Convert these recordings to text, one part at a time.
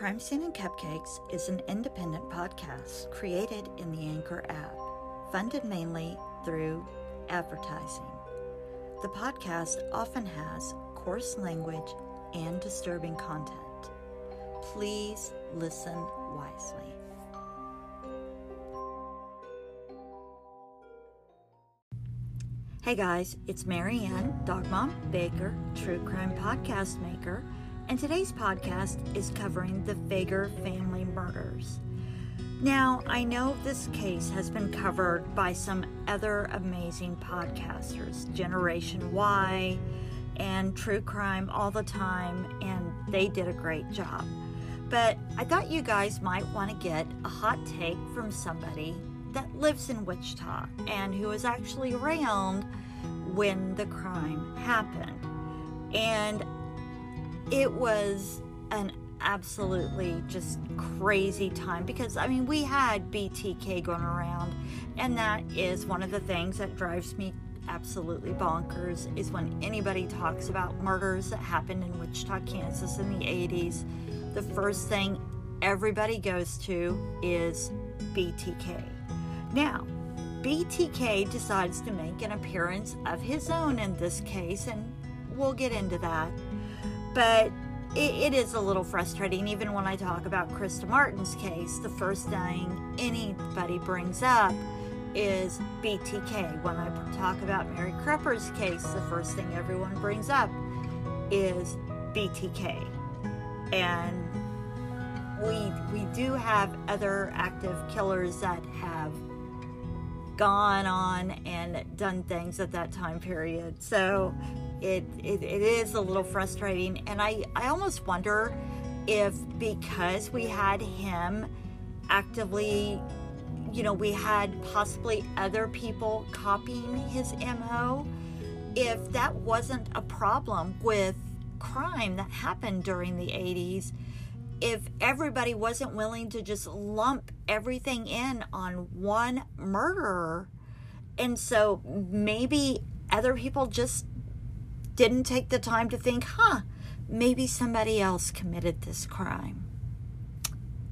Crime Scene and Cupcakes is an independent podcast created in the Anchor app, funded mainly through advertising. The podcast often has coarse language and disturbing content. Please listen wisely. Hey guys, it's Maryanne, Dog Mom Baker, True Crime Podcast Maker and today's podcast is covering the Fager family murders. Now, I know this case has been covered by some other amazing podcasters, Generation Why and True Crime All the Time, and they did a great job. But I thought you guys might want to get a hot take from somebody that lives in Wichita and who was actually around when the crime happened. And it was an absolutely just crazy time because I mean we had BTK going around and that is one of the things that drives me absolutely bonkers is when anybody talks about murders that happened in Wichita, Kansas in the 80s the first thing everybody goes to is BTK. Now, BTK decides to make an appearance of his own in this case and we'll get into that but it, it is a little frustrating, even when I talk about Krista Martin's case. The first thing anybody brings up is BTK. When I talk about Mary Krepper's case, the first thing everyone brings up is BTK. And we we do have other active killers that have gone on and done things at that time period. So it, it, it is a little frustrating. And I, I almost wonder if because we had him actively, you know, we had possibly other people copying his MO, if that wasn't a problem with crime that happened during the 80s, if everybody wasn't willing to just lump everything in on one murderer. And so maybe other people just didn't take the time to think, huh, maybe somebody else committed this crime.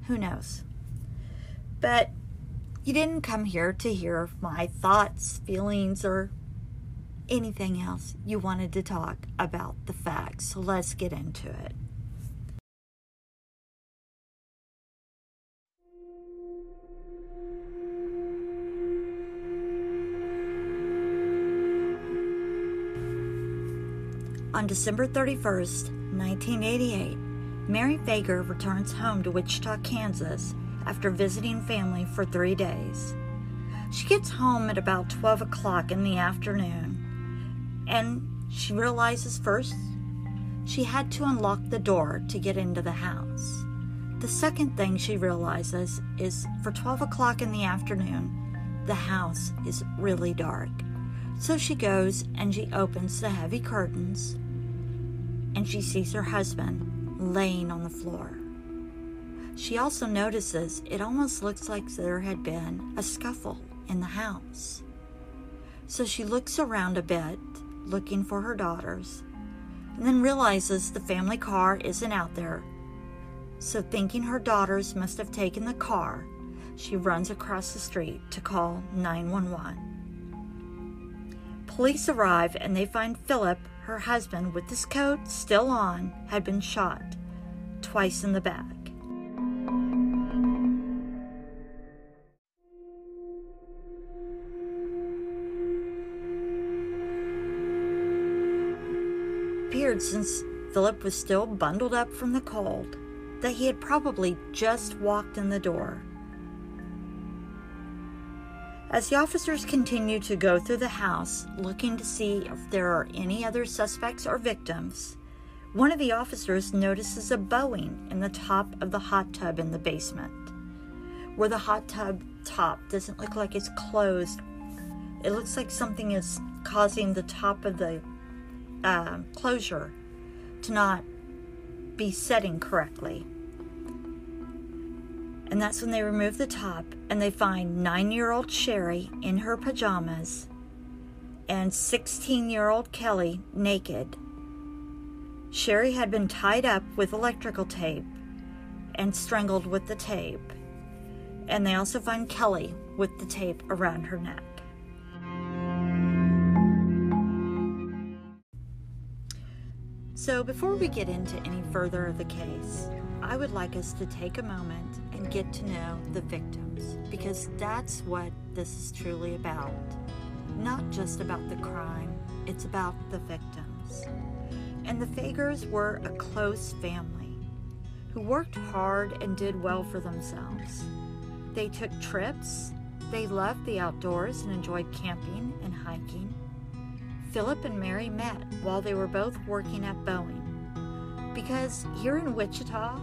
Who knows? But you didn't come here to hear my thoughts, feelings, or anything else. You wanted to talk about the facts. So let's get into it. On December 31st, 1988, Mary Fager returns home to Wichita, Kansas after visiting family for three days. She gets home at about 12 o'clock in the afternoon and she realizes first she had to unlock the door to get into the house. The second thing she realizes is for 12 o'clock in the afternoon, the house is really dark. So she goes and she opens the heavy curtains and she sees her husband laying on the floor. She also notices it almost looks like there had been a scuffle in the house. So she looks around a bit, looking for her daughters, and then realizes the family car isn't out there. So, thinking her daughters must have taken the car, she runs across the street to call 911. Police arrive and they find Philip her husband, with his coat still on, had been shot twice in the back. appeared since Philip was still bundled up from the cold that he had probably just walked in the door. As the officers continue to go through the house looking to see if there are any other suspects or victims, one of the officers notices a bowing in the top of the hot tub in the basement. Where the hot tub top doesn't look like it's closed, it looks like something is causing the top of the uh, closure to not be setting correctly. And that's when they remove the top and they find nine year old Sherry in her pajamas and 16 year old Kelly naked. Sherry had been tied up with electrical tape and strangled with the tape. And they also find Kelly with the tape around her neck. So, before we get into any further of the case, I would like us to take a moment and get to know the victims because that's what this is truly about. Not just about the crime, it's about the victims. And the Fagers were a close family who worked hard and did well for themselves. They took trips, they loved the outdoors and enjoyed camping and hiking. Philip and Mary met while they were both working at Boeing. Because here in Wichita,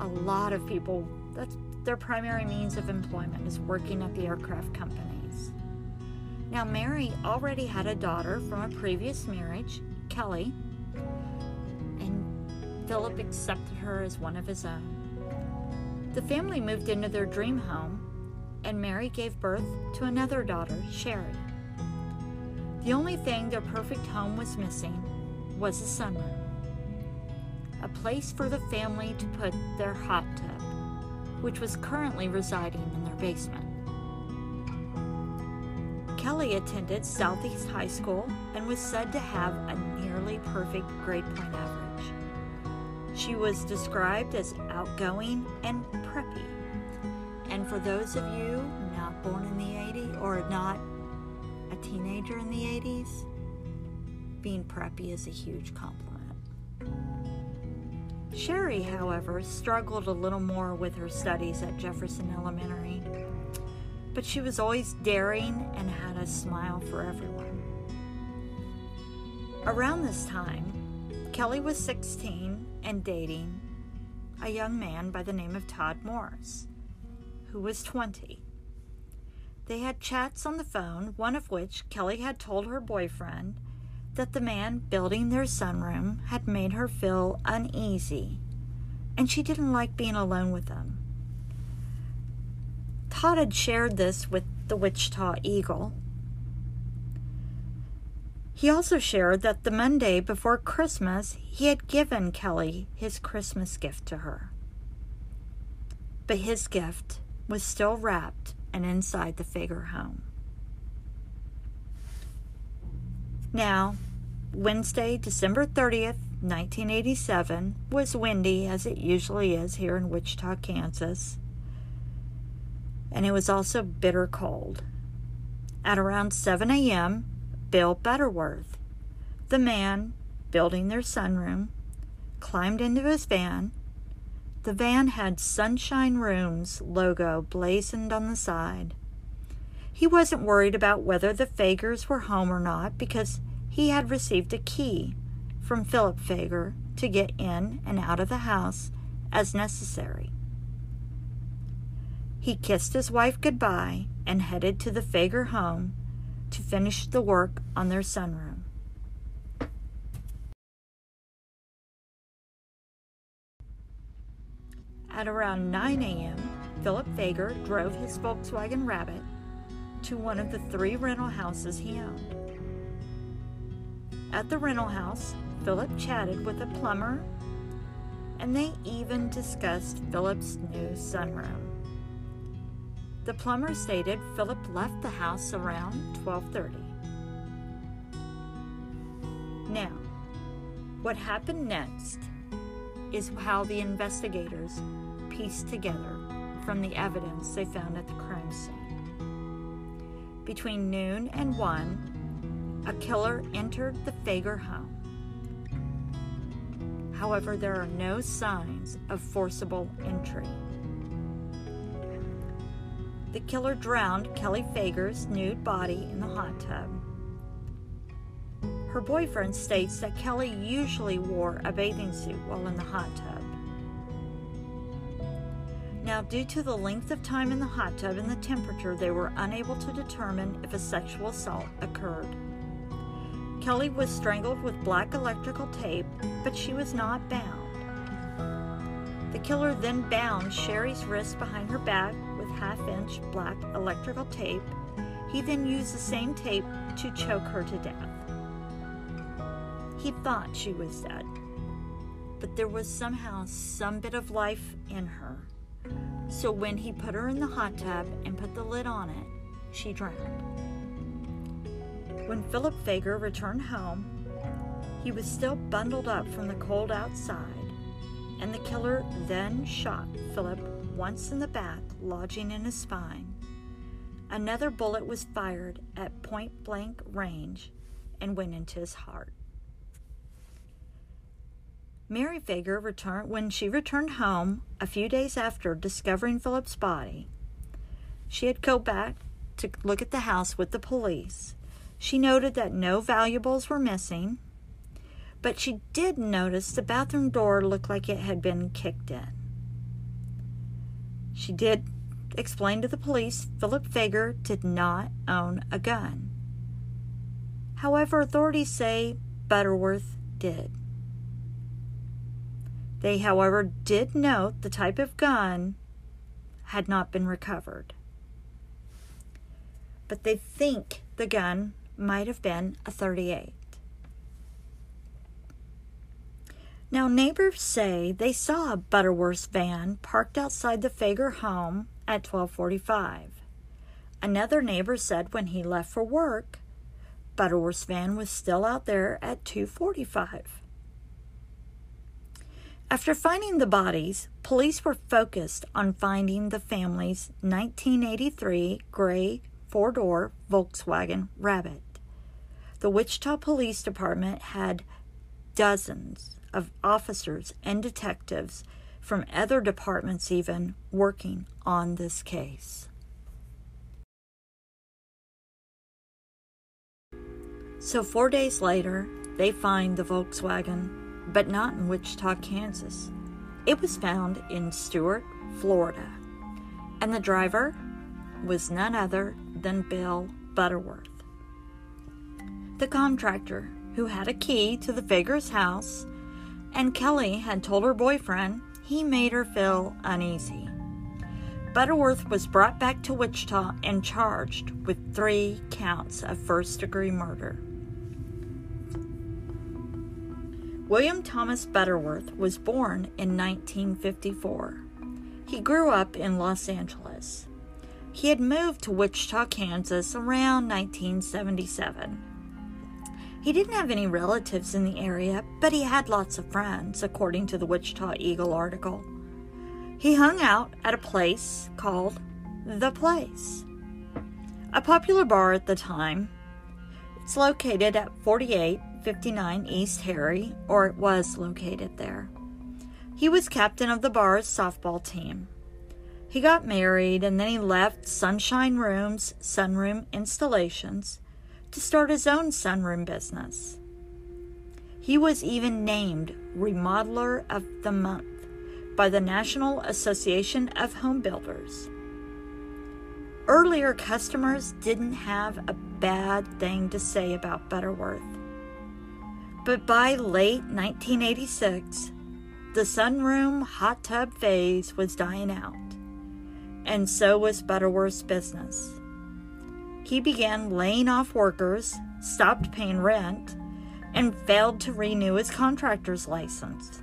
a lot of people, their primary means of employment is working at the aircraft companies. Now, Mary already had a daughter from a previous marriage, Kelly, and Philip accepted her as one of his own. The family moved into their dream home, and Mary gave birth to another daughter, Sherry. The only thing their perfect home was missing was a sunroom, a place for the family to put their hot tub, which was currently residing in their basement. Kelly attended Southeast High School and was said to have a nearly perfect grade point average. She was described as outgoing and preppy. And for those of you not born in the 80s or not a teenager in the 80s, being preppy is a huge compliment. Sherry, however, struggled a little more with her studies at Jefferson Elementary, but she was always daring and had a smile for everyone. Around this time, Kelly was 16 and dating a young man by the name of Todd Morris, who was 20. They had chats on the phone, one of which Kelly had told her boyfriend that the man building their sunroom had made her feel uneasy and she didn't like being alone with him. Todd had shared this with the Wichita Eagle. He also shared that the Monday before Christmas he had given Kelly his Christmas gift to her. But his gift was still wrapped and inside the Fager home. Now, Wednesday, December 30th, 1987, was windy as it usually is here in Wichita, Kansas, and it was also bitter cold. At around 7 a.m., Bill Butterworth, the man building their sunroom, climbed into his van the van had Sunshine Rooms logo blazoned on the side. He wasn't worried about whether the Fagers were home or not because he had received a key from Philip Fager to get in and out of the house as necessary. He kissed his wife goodbye and headed to the Fager home to finish the work on their sunroom. At around 9 a.m., Philip Fager drove his Volkswagen Rabbit to one of the three rental houses he owned. At the rental house, Philip chatted with a plumber, and they even discussed Philip's new sunroom. The plumber stated Philip left the house around 12:30. Now, what happened next is how the investigators pieced together from the evidence they found at the crime scene. Between noon and 1, a killer entered the Fager home. However, there are no signs of forcible entry. The killer drowned Kelly Fager's nude body in the hot tub. Her boyfriend states that Kelly usually wore a bathing suit while in the hot tub. Now, due to the length of time in the hot tub and the temperature, they were unable to determine if a sexual assault occurred. Kelly was strangled with black electrical tape, but she was not bound. The killer then bound Sherry's wrists behind her back with half inch black electrical tape. He then used the same tape to choke her to death. He thought she was dead, but there was somehow some bit of life in her. So when he put her in the hot tub and put the lid on it, she drowned. When Philip Fager returned home, he was still bundled up from the cold outside, and the killer then shot Philip once in the back, lodging in his spine. Another bullet was fired at point blank range and went into his heart. Mary Fager returned when she returned home a few days after discovering Philip's body. She had go back to look at the house with the police. She noted that no valuables were missing, but she did notice the bathroom door looked like it had been kicked in. She did explain to the police Philip Fager did not own a gun. However, authorities say Butterworth did. They, however, did note the type of gun had not been recovered. But they think the gun might have been a 38. Now, neighbors say they saw a Butterworth's van parked outside the Fager home at 1245. Another neighbor said when he left for work, Butterworth's van was still out there at 245. After finding the bodies, police were focused on finding the family's 1983 gray four door Volkswagen Rabbit. The Wichita Police Department had dozens of officers and detectives from other departments, even working on this case. So, four days later, they find the Volkswagen but not in Wichita, Kansas. It was found in Stuart, Florida, and the driver was none other than Bill Butterworth. The contractor who had a key to the Fagers' house, and Kelly had told her boyfriend he made her feel uneasy. Butterworth was brought back to Wichita and charged with three counts of first degree murder. William Thomas Butterworth was born in 1954. He grew up in Los Angeles. He had moved to Wichita, Kansas around 1977. He didn't have any relatives in the area, but he had lots of friends, according to the Wichita Eagle article. He hung out at a place called The Place, a popular bar at the time. It's located at 4859 East Harry, or it was located there. He was captain of the bar's softball team. He got married and then he left Sunshine Rooms sunroom installations to start his own sunroom business. He was even named Remodeler of the Month by the National Association of Home Builders. Earlier customers didn't have a bad thing to say about Butterworth. But by late 1986, the sunroom hot tub phase was dying out, and so was Butterworth's business. He began laying off workers, stopped paying rent, and failed to renew his contractor's license.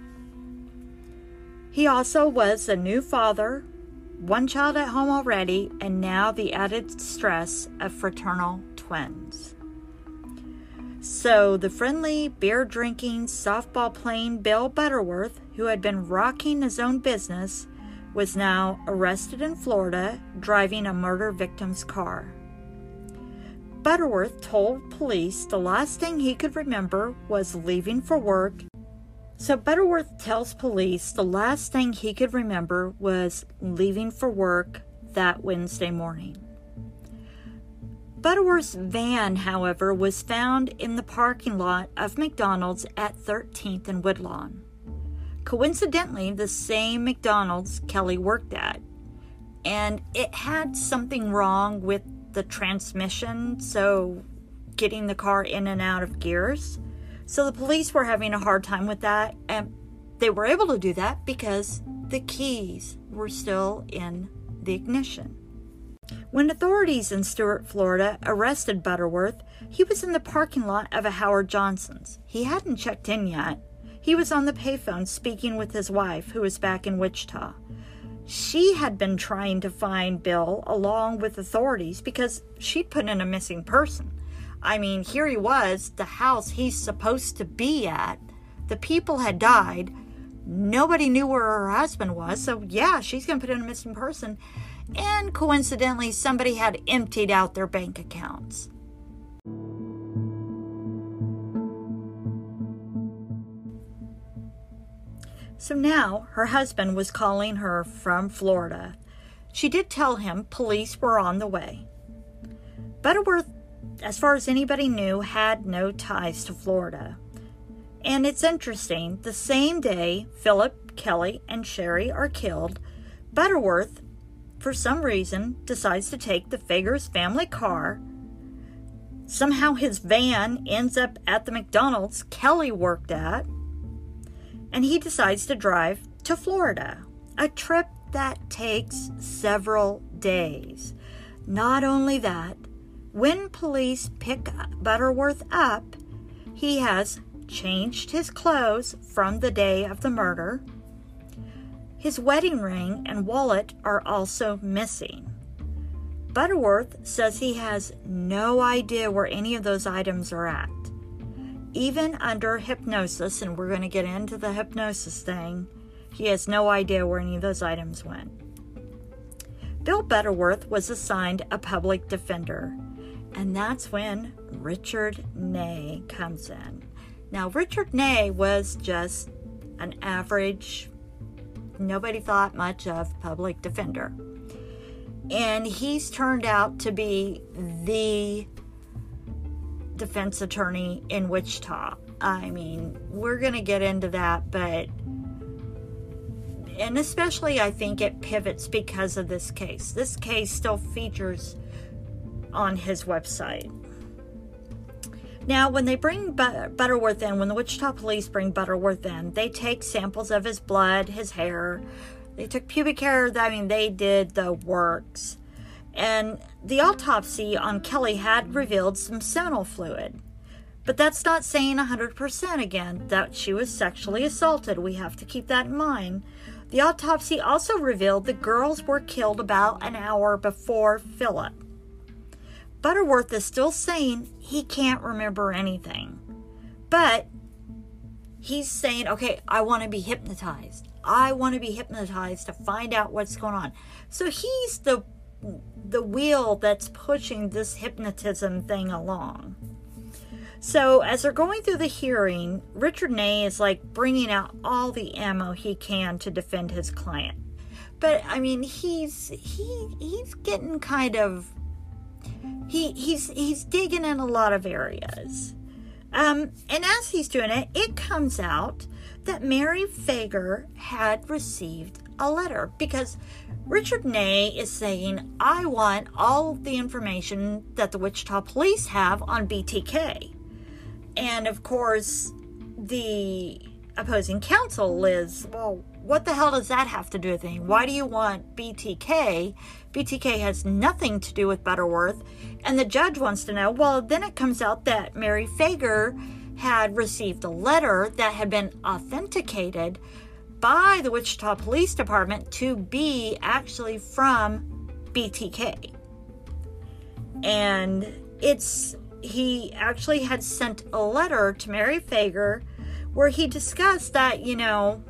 He also was a new father, one child at home already, and now the added stress of fraternal twins. So the friendly, beer drinking, softball playing Bill Butterworth, who had been rocking his own business, was now arrested in Florida driving a murder victim's car. Butterworth told police the last thing he could remember was leaving for work. So Butterworth tells police the last thing he could remember was leaving for work that Wednesday morning. Butterworth's van, however, was found in the parking lot of McDonald's at 13th and Woodlawn. Coincidentally, the same McDonald's Kelly worked at. And it had something wrong with the transmission, so getting the car in and out of gears. So the police were having a hard time with that, and they were able to do that because the keys were still in the ignition. When authorities in Stuart, Florida arrested Butterworth, he was in the parking lot of a Howard Johnson's. He hadn't checked in yet. He was on the payphone speaking with his wife, who was back in Wichita. She had been trying to find Bill along with authorities because she'd put in a missing person. I mean, here he was, the house he's supposed to be at. The people had died. Nobody knew where her husband was, so yeah, she's going to put in a missing person. And coincidentally, somebody had emptied out their bank accounts. So now her husband was calling her from Florida. She did tell him police were on the way. Butterworth, as far as anybody knew, had no ties to Florida. And it's interesting, the same day Philip, Kelly, and Sherry are killed, Butterworth, for some reason, decides to take the Fagers family car. Somehow his van ends up at the McDonald's Kelly worked at and he decides to drive to Florida, a trip that takes several days. Not only that, when police pick Butterworth up, he has changed his clothes from the day of the murder. His wedding ring and wallet are also missing. Butterworth says he has no idea where any of those items are at even under hypnosis, and we're going to get into the hypnosis thing, he has no idea where any of those items went. Bill Butterworth was assigned a public defender, and that's when Richard Ney comes in. Now, Richard Ney was just an average, nobody thought much of public defender. And he's turned out to be the defense attorney in Wichita. I mean, we're going to get into that, but and especially I think it pivots because of this case. This case still features on his website. Now, when they bring Butterworth in, when the Wichita police bring Butterworth in, they take samples of his blood, his hair. They took pubic hair. I mean, they did the works. And the autopsy on Kelly had revealed some seminal fluid. But that's not saying 100% again that she was sexually assaulted. We have to keep that in mind. The autopsy also revealed the girls were killed about an hour before Philip. Butterworth is still saying he can't remember anything. But he's saying, okay, I want to be hypnotized. I want to be hypnotized to find out what's going on. So he's the the wheel that's pushing this hypnotism thing along. So, as they're going through the hearing, Richard Ney is like bringing out all the ammo he can to defend his client. But I mean, he's he he's getting kind of he he's he's digging in a lot of areas. Um, and as he's doing it, it comes out that Mary Fager had received a letter because Richard Ney is saying, I want all the information that the Wichita police have on BTK. And of course, the opposing counsel is, well, what the hell does that have to do with anything? Why do you want BTK? BTK has nothing to do with Butterworth. And the judge wants to know, well, then it comes out that Mary Fager had received a letter that had been authenticated by the Wichita Police Department to be actually from BTK. And it's, he actually had sent a letter to Mary Fager where he discussed that, you know,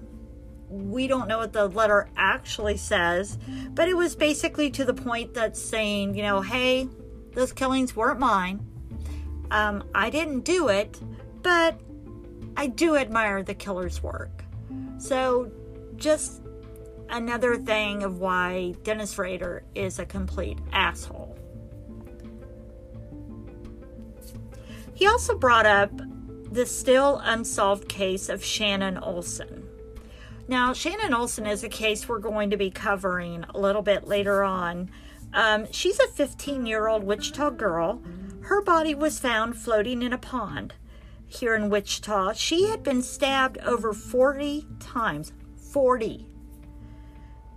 we don't know what the letter actually says, but it was basically to the point that saying, you know, hey, those killings weren't mine. Um, I didn't do it, but I do admire the killer's work. So, just another thing of why Dennis Rader is a complete asshole. He also brought up the still unsolved case of Shannon Olson. Now, Shannon Olson is a case we're going to be covering a little bit later on. Um, she's a 15 year old Wichita girl. Her body was found floating in a pond here in Wichita, she had been stabbed over 40 times. 40.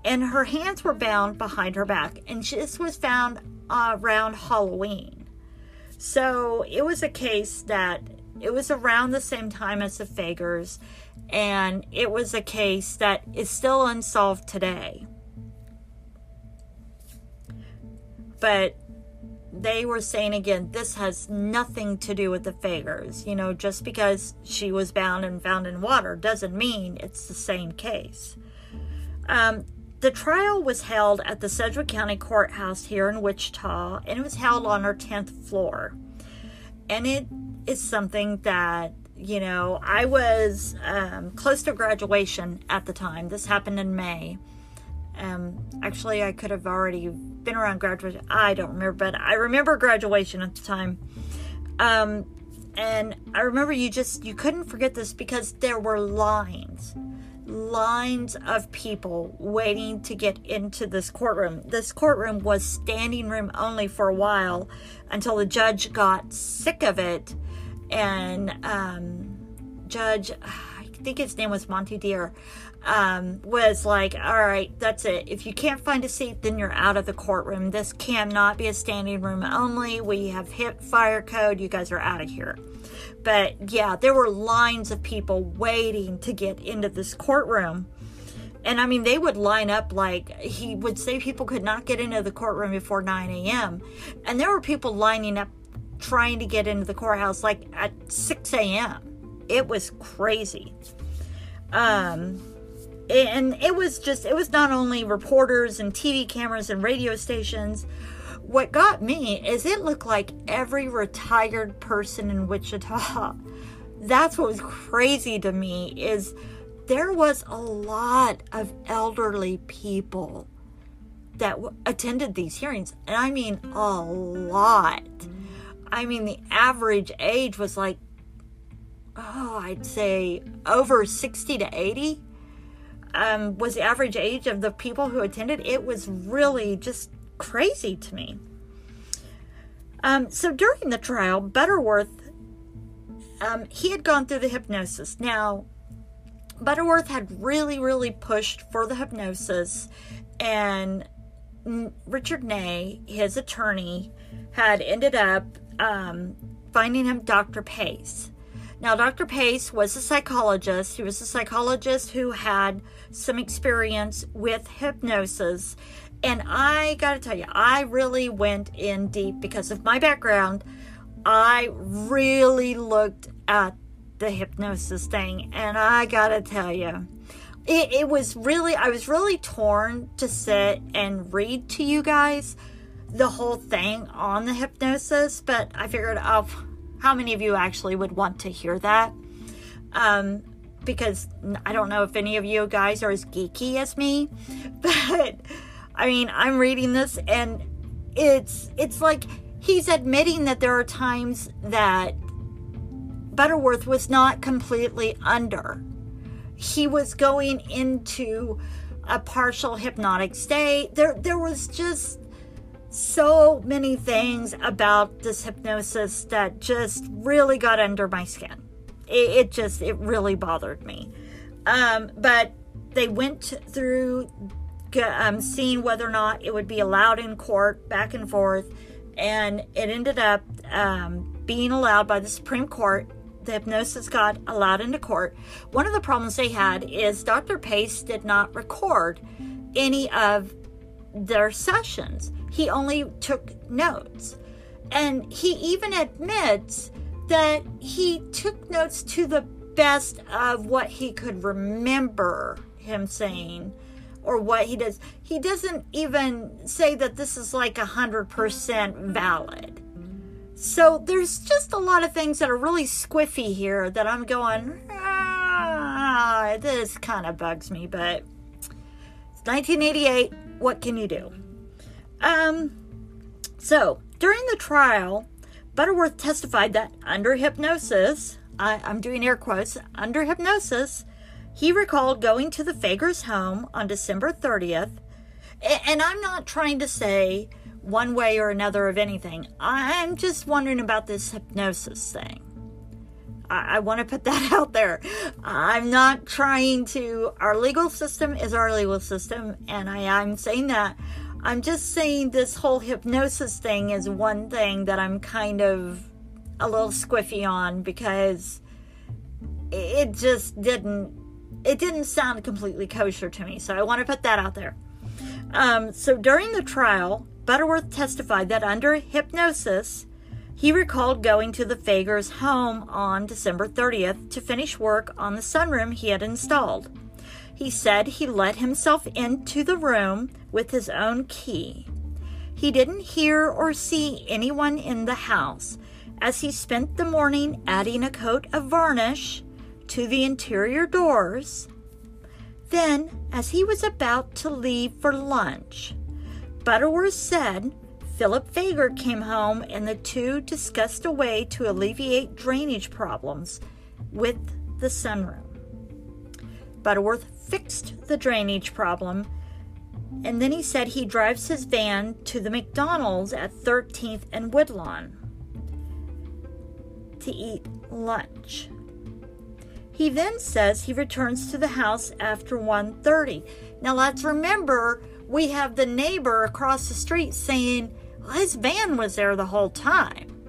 And her hands were bound behind her back. And this was found uh, around Halloween. So it was a case that It was around the same time as the Fagers, and it was a case that is still unsolved today. But they were saying again, this has nothing to do with the Fagers. You know, just because she was bound and found in water doesn't mean it's the same case. Um, the trial was held at the Sedgwick County Courthouse here in Wichita, and it was held on our 10th floor. And it is something that, you know, I was um, close to graduation at the time. This happened in May. Um, actually, I could have already been around graduation. I don't remember, but I remember graduation at the time. Um, and I remember you just you couldn't forget this because there were lines, lines of people waiting to get into this courtroom. This courtroom was standing room only for a while until the judge got sick of it, and um, Judge, I think his name was Monty Deer um, was like, all right, that's it. If you can't find a seat, then you're out of the courtroom. This cannot be a standing room only. We have hit fire code. You guys are out of here. But yeah, there were lines of people waiting to get into this courtroom. And I mean, they would line up like he would say people could not get into the courtroom before 9 a.m. And there were people lining up trying to get into the courthouse like at 6 a.m. It was crazy. Um, and it was just it was not only reporters and TV cameras and radio stations. What got me is it looked like every retired person in Wichita that's what was crazy to me is there was a lot of elderly people that w- attended these hearings and I mean a lot. I mean the average age was like oh I'd say over 60 to 80 um, was the average age of the people who attended. It was really just crazy to me. Um, so during the trial, Butterworth, um, he had gone through the hypnosis. Now, Butterworth had really, really pushed for the hypnosis, and Richard Ney, his attorney, had ended up um, finding him Dr. Pace. Now, Dr. Pace was a psychologist. He was a psychologist who had some experience with hypnosis. And I got to tell you, I really went in deep because of my background. I really looked at the hypnosis thing, and I got to tell you, it, it was really, I was really torn to sit and read to you guys the whole thing on the hypnosis, but I figured, oh, how many of you actually would want to hear that? Um, because I don't know if any of you guys are as geeky as me, but I mean, I'm reading this and it's it's like he's admitting that there are times that Butterworth was not completely under. He was going into a partial hypnotic state. There there was just so many things about this hypnosis that just really got under my skin it, it just it really bothered me. Um, but they went through um, seeing whether or not it would be allowed in court, back and forth, and it ended up um, being allowed by the Supreme Court. The hypnosis got allowed into court. One of the problems they had is Dr. Pace did not record any of their sessions. He only took notes. And he even admits that he took notes to the best of what he could remember him saying or what he does. He doesn't even say that this is like a hundred percent valid. So there's just a lot of things that are really squiffy here that I'm going, ah, this kind of bugs me, but it's 1988. What can you do? Um, so during the trial, Butterworth testified that under hypnosis, I, am doing air quotes, under hypnosis, he recalled going to the Fagers' home on December 30th. And I'm not trying to say one way or another of anything. I'm just wondering about this hypnosis thing. I, I want to put that out there. I'm not trying to, our legal system is our legal system, and I, I'm saying that I'm just saying this whole hypnosis thing is one thing that I'm kind of a little squiffy on because it just didn't it didn't sound completely kosher to me. So I want to put that out there. Um, so during the trial, Butterworth testified that under hypnosis, he recalled going to the Fagers' home on December 30th to finish work on the sunroom he had installed. He said he let himself into the room with his own key. He didn't hear or see anyone in the house as he spent the morning adding a coat of varnish to the interior doors. Then, as he was about to leave for lunch, Butterworth said Philip Fager came home and the two discussed a way to alleviate drainage problems with the sunroom. Butterworth fixed the drainage problem and then he said he drives his van to the McDonald's at 13th and Woodlawn to eat lunch. He then says he returns to the house after 1:30. Now let's remember we have the neighbor across the street saying well, his van was there the whole time.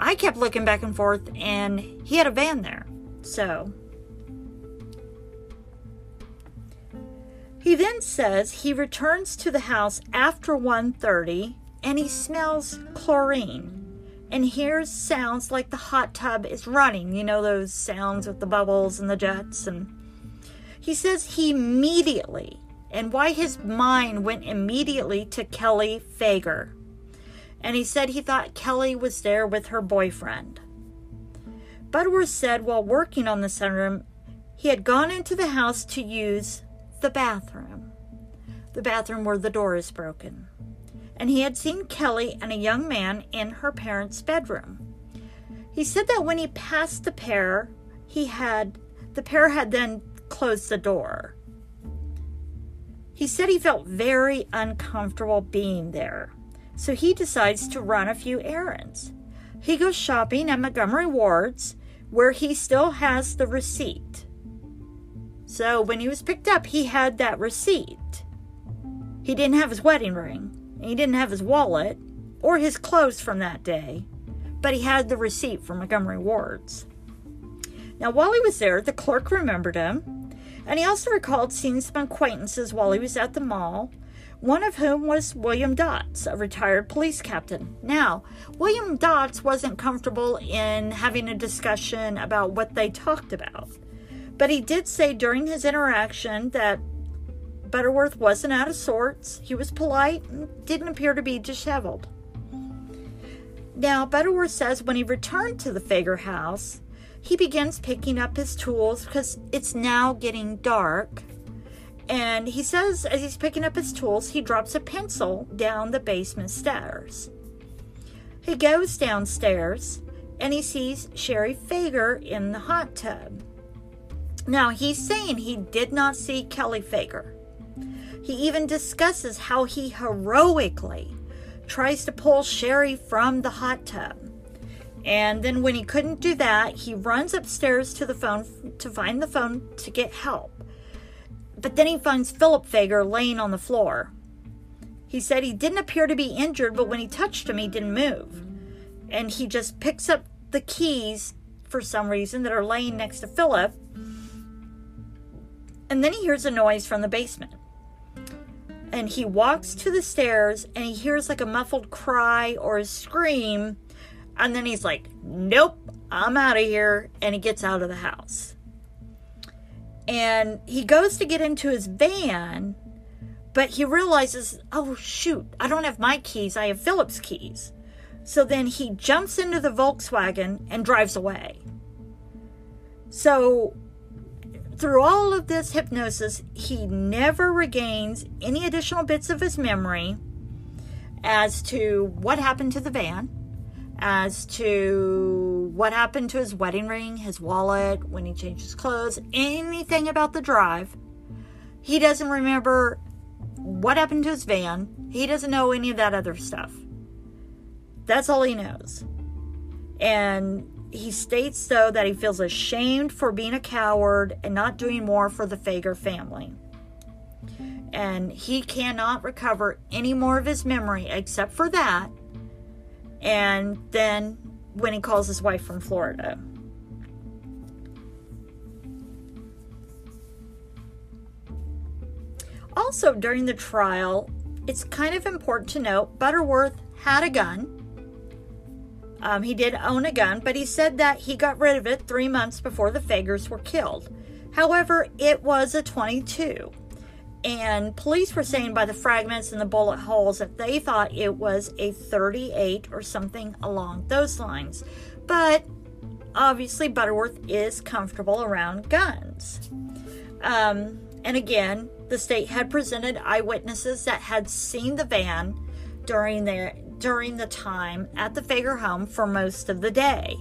I kept looking back and forth and he had a van there. So He then says he returns to the house after 1:30 and he smells chlorine and hears sounds like the hot tub is running. You know, those sounds with the bubbles and the jets. And he says he immediately, and why his mind went immediately to Kelly Fager. And he said he thought Kelly was there with her boyfriend. Butterworth said while working on the sunroom, he had gone into the house to use the bathroom. The bathroom where the door is broken and he had seen Kelly and a young man in her parents' bedroom. He said that when he passed the pair, he had the pair had then closed the door. He said he felt very uncomfortable being there, so he decides to run a few errands. He goes shopping at Montgomery Ward's, where he still has the receipt. So when he was picked up, he had that receipt. He didn't have his wedding ring. He didn't have his wallet or his clothes from that day, but he had the receipt from Montgomery Ward's. Now, while he was there, the clerk remembered him, and he also recalled seeing some acquaintances while he was at the mall, one of whom was William Dotz, a retired police captain. Now, William Dotz wasn't comfortable in having a discussion about what they talked about, but he did say during his interaction that Butterworth wasn't out of sorts. He was polite and didn't appear to be disheveled. Now, Butterworth says when he returned to the Fager house, he begins picking up his tools because it's now getting dark. And he says as he's picking up his tools, he drops a pencil down the basement stairs. He goes downstairs and he sees Sherry Fager in the hot tub. Now, he's saying he did not see Kelly Fager. He even discusses how he heroically tries to pull Sherry from the hot tub. And then when he couldn't do that, he runs upstairs to the phone to find the phone to get help. But then he finds Philip Fager laying on the floor. He said he didn't appear to be injured, but when he touched him, he didn't move. And he just picks up the keys for some reason that are laying next to Philip. And then he hears a noise from the basement. And he walks to the stairs and he hears like a muffled cry or a scream. And then he's like nope i'm out of here and he gets out of the house. And he goes to get into his van but he realizes oh shoot i don't have my keys i have philip's keys. So then he jumps into the volkswagen and drives away. So through all of this hypnosis, he never regains any additional bits of his memory as to what happened to the van, as to what happened to his wedding ring, his wallet, when he changed his clothes, anything about the drive. He doesn't remember what happened to his van. He doesn't know any of that other stuff. That's all he knows. And he states, though, that he feels ashamed for being a coward and not doing more for the Fager family. And he cannot recover any more of his memory except for that. And then when he calls his wife from Florida. Also, during the trial, it's kind of important to note Butterworth had a gun. Um, he did own a gun, but he said that he got rid of it three months before the Fagers were killed. However, it was a 22. And police were saying by the fragments and the bullet holes that they thought it was a 38 or something along those lines. But obviously, Butterworth is comfortable around guns. Um, and again, the state had presented eyewitnesses that had seen the van during their during the time at the Fager home for most of the day.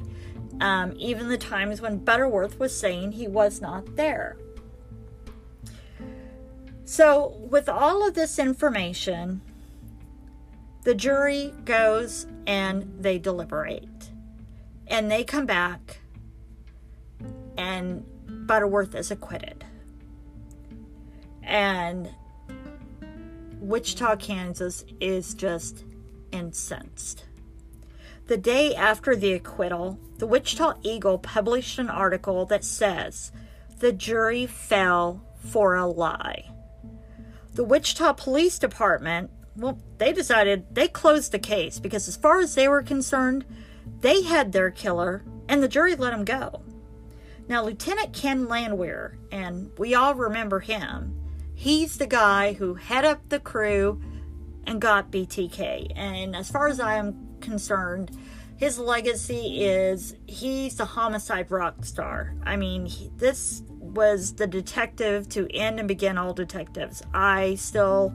Um, even the times when Butterworth was saying he was not there. So, with all of this information, the jury goes and they deliberate. And they come back, and Butterworth is acquitted. And Wichita, Kansas is just incensed. The day after the acquittal, the Wichita Eagle published an article that says the jury fell for a lie the Wichita Police Department, well, they decided they closed the case because, as far as they were concerned, they had their killer and the jury let him go. Now, Lieutenant Ken Landwehr, and we all remember him, he's the guy who head up the crew and got BTK. And as far as I am concerned, his legacy is he's the homicide rock star. I mean, he, this was the detective to end and begin all detectives. I still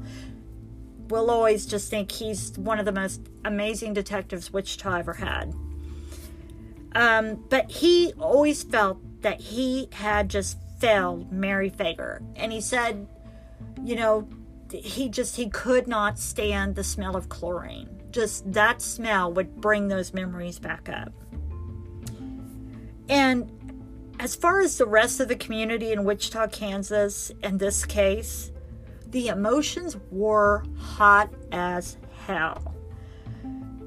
will always just think he's one of the most amazing detectives Wichita ever had. Um, but he always felt that he had just failed Mary Fager. And he said, you know, he just he could not stand the smell of chlorine. Just that smell would bring those memories back up. And as far as the rest of the community in Wichita, Kansas, in this case, the emotions were hot as hell.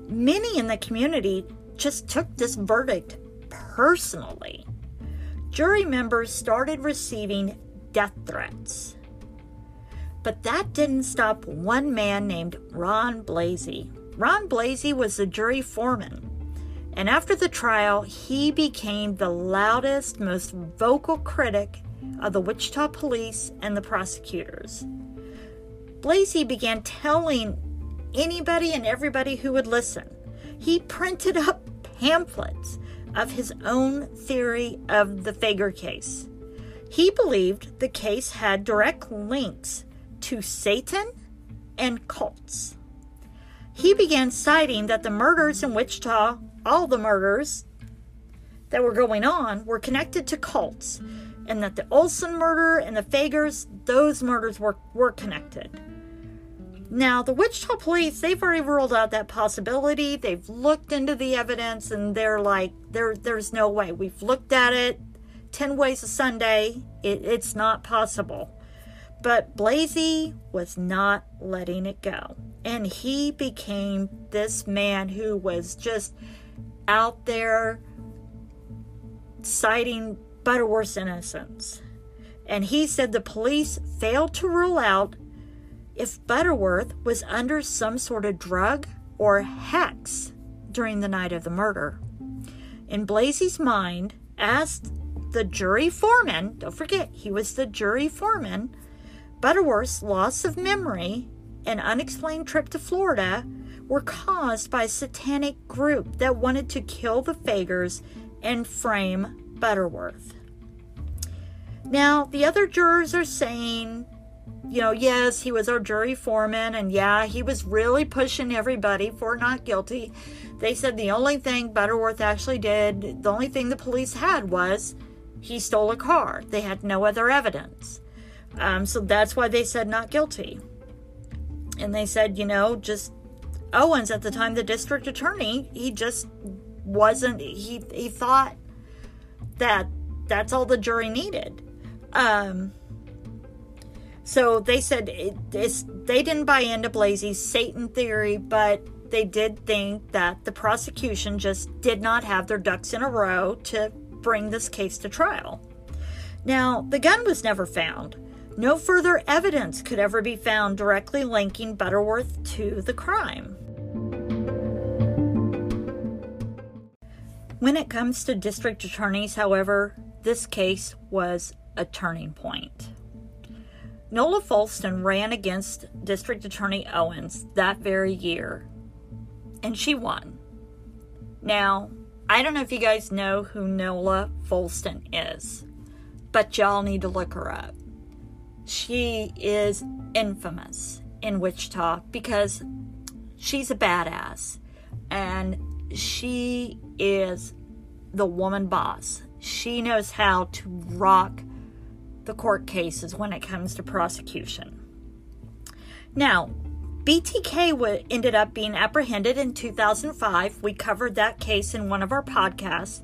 Many in the community just took this verdict personally. Jury members started receiving death threats. But that didn't stop one man named Ron Blasey. Ron Blasey was the jury foreman and after the trial, he became the loudest, most vocal critic of the Wichita police and the prosecutors. Blasey began telling anybody and everybody who would listen. He printed up pamphlets of his own theory of the Fager case. He believed the case had direct links to Satan and cults. He began citing that the murders in Wichita all the murders that were going on were connected to cults, and that the Olson murder and the Fagers, those murders were, were connected. Now, the Wichita police, they've already ruled out that possibility. They've looked into the evidence and they're like, there, there's no way. We've looked at it 10 ways a Sunday. It, it's not possible. But Blasey was not letting it go. And he became this man who was just out there citing Butterworth's innocence. And he said the police failed to rule out if Butterworth was under some sort of drug or hex during the night of the murder. In Blasey's mind, asked the jury foreman, don't forget, he was the jury foreman, Butterworth's loss of memory and unexplained trip to Florida were caused by a satanic group that wanted to kill the Fagers and frame Butterworth. Now, the other jurors are saying, you know, yes, he was our jury foreman, and yeah, he was really pushing everybody for not guilty. They said the only thing Butterworth actually did, the only thing the police had was he stole a car. They had no other evidence. Um, so that's why they said not guilty. And they said, you know, just Owens at the time, the district attorney, he just wasn't. He he thought that that's all the jury needed. Um, so they said it, they didn't buy into Blasey's Satan theory, but they did think that the prosecution just did not have their ducks in a row to bring this case to trial. Now, the gun was never found. No further evidence could ever be found directly linking Butterworth to the crime. When it comes to district attorneys, however, this case was a turning point. Nola Foulston ran against District Attorney Owens that very year, and she won. Now, I don't know if you guys know who Nola Foulston is, but y'all need to look her up. She is infamous in Wichita because she's a badass and she is the woman boss. She knows how to rock the court cases when it comes to prosecution. Now, BTK ended up being apprehended in 2005. We covered that case in one of our podcasts.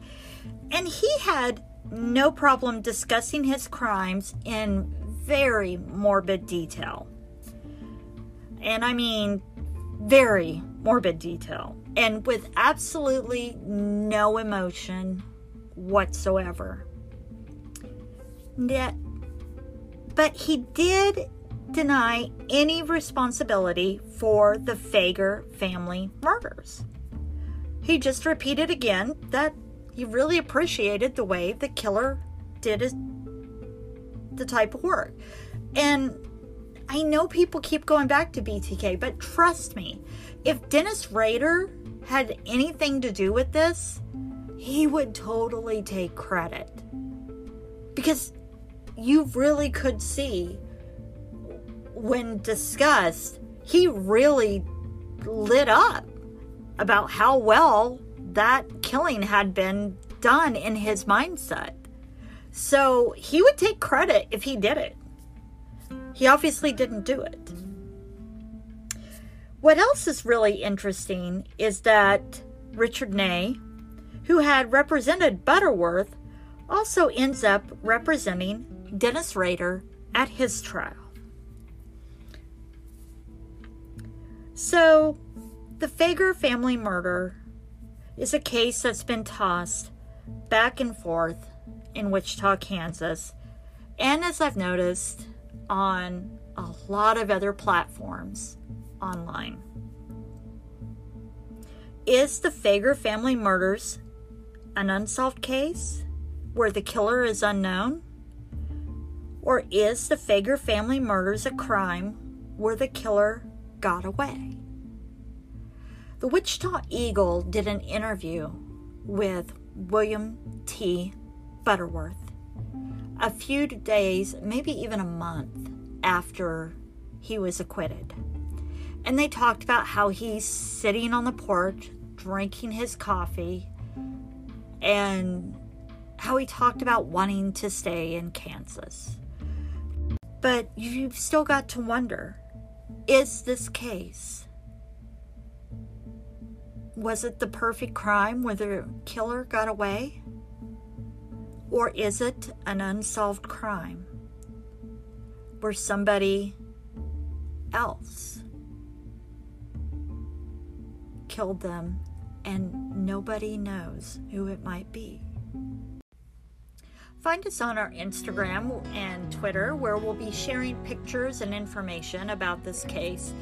And he had no problem discussing his crimes in very morbid detail. And I mean, very morbid detail. And with absolutely no emotion whatsoever. Yet but he did deny any responsibility for the Fager family murders. He just repeated again that he really appreciated the way the killer did his, the type of work. And I know people keep going back to BTK, but trust me, if Dennis Rader had anything to do with this, he would totally take credit. Because you really could see when discussed, he really lit up about how well that killing had been done in his mindset. So he would take credit if he did it. He obviously didn't do it. What else is really interesting is that Richard Ney, who had represented Butterworth, also ends up representing Dennis Rader at his trial. So, the Fager family murder is a case that's been tossed back and forth in Wichita, Kansas, and as I've noticed, on a lot of other platforms online. Is the Fager family murders an unsolved case where the killer is unknown? Or is the Fager family murders a crime where the killer got away? The Wichita Eagle did an interview with William T. Butterworth a few days, maybe even a month after he was acquitted. And they talked about how he's sitting on the porch drinking his coffee and how he talked about wanting to stay in Kansas. But you've still got to wonder is this case? Was it the perfect crime where the killer got away? Or is it an unsolved crime where somebody else killed them and nobody knows who it might be? Find us on our Instagram and Twitter, where we'll be sharing pictures and information about this case.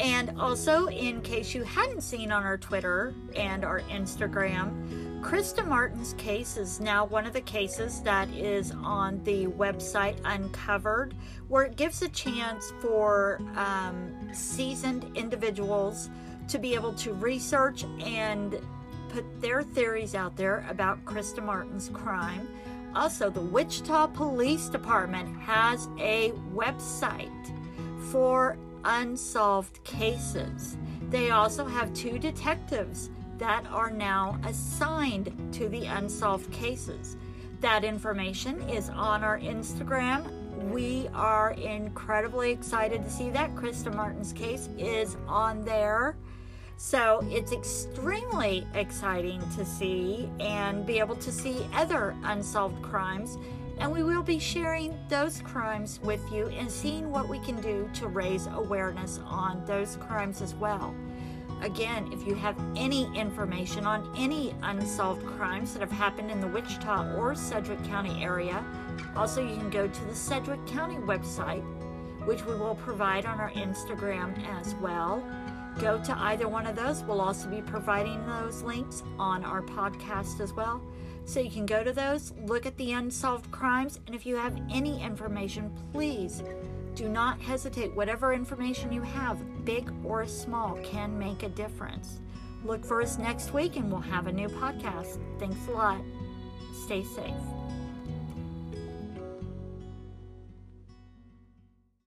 And also, in case you hadn't seen on our Twitter and our Instagram, Krista Martin's case is now one of the cases that is on the website Uncovered, where it gives a chance for um, seasoned individuals to be able to research and put their theories out there about Krista Martin's crime. Also, the Wichita Police Department has a website for unsolved cases. They also have two detectives that are now assigned to the unsolved cases. That information is on our Instagram. We are incredibly excited to see that Krista Martin's case is on there. So it's extremely exciting to see and be able to see other unsolved crimes. And we will be sharing those crimes with you and seeing what we can do to raise awareness on those crimes as well. Again, if you have any information on any unsolved crimes that have happened in the Wichita or Sedgwick County area, also you can go to the Sedgwick County website, which we will provide on our Instagram as well. Go to either one of those. We'll also be providing those links on our podcast as well. So you can go to those, look at the unsolved crimes, and if you have any information, please do not hesitate. Whatever information you have, big or small, can make a difference. Look for us next week and we'll have a new podcast. Thanks a lot. Stay safe.